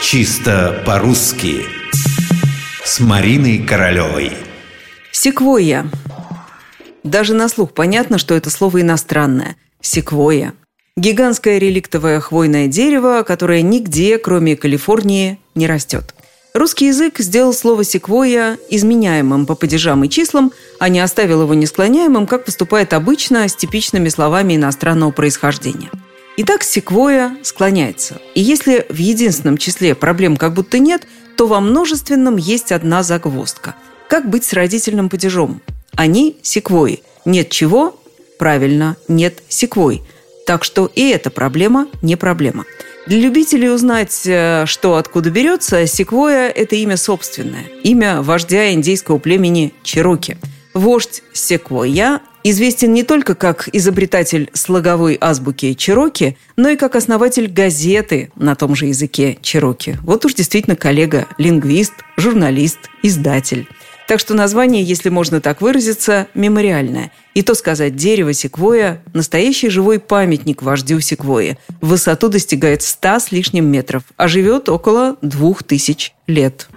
Чисто по-русски С Мариной Королевой Секвойя. Даже на слух понятно, что это слово иностранное. Секвойя. Гигантское реликтовое хвойное дерево, которое нигде, кроме Калифорнии, не растет. Русский язык сделал слово «секвойя» изменяемым по падежам и числам, а не оставил его несклоняемым, как поступает обычно с типичными словами иностранного происхождения. Итак, секвойя склоняется. И если в единственном числе проблем как будто нет, то во множественном есть одна загвоздка. Как быть с родительным падежом? Они – секвойи. Нет чего? Правильно, нет секвой. Так что и эта проблема не проблема – для любителей узнать, э, что откуда берется, секвоя – это имя собственное. Имя вождя индейского племени Чироки. Вождь Секвоя известен не только как изобретатель слоговой азбуки Чироки, но и как основатель газеты на том же языке Чироки. Вот уж действительно коллега, лингвист, журналист, издатель. Так что название, если можно так выразиться, мемориальное. И то сказать, дерево секвоя – настоящий живой памятник вождю секвоя. В высоту достигает 100 с лишним метров, а живет около двух тысяч лет.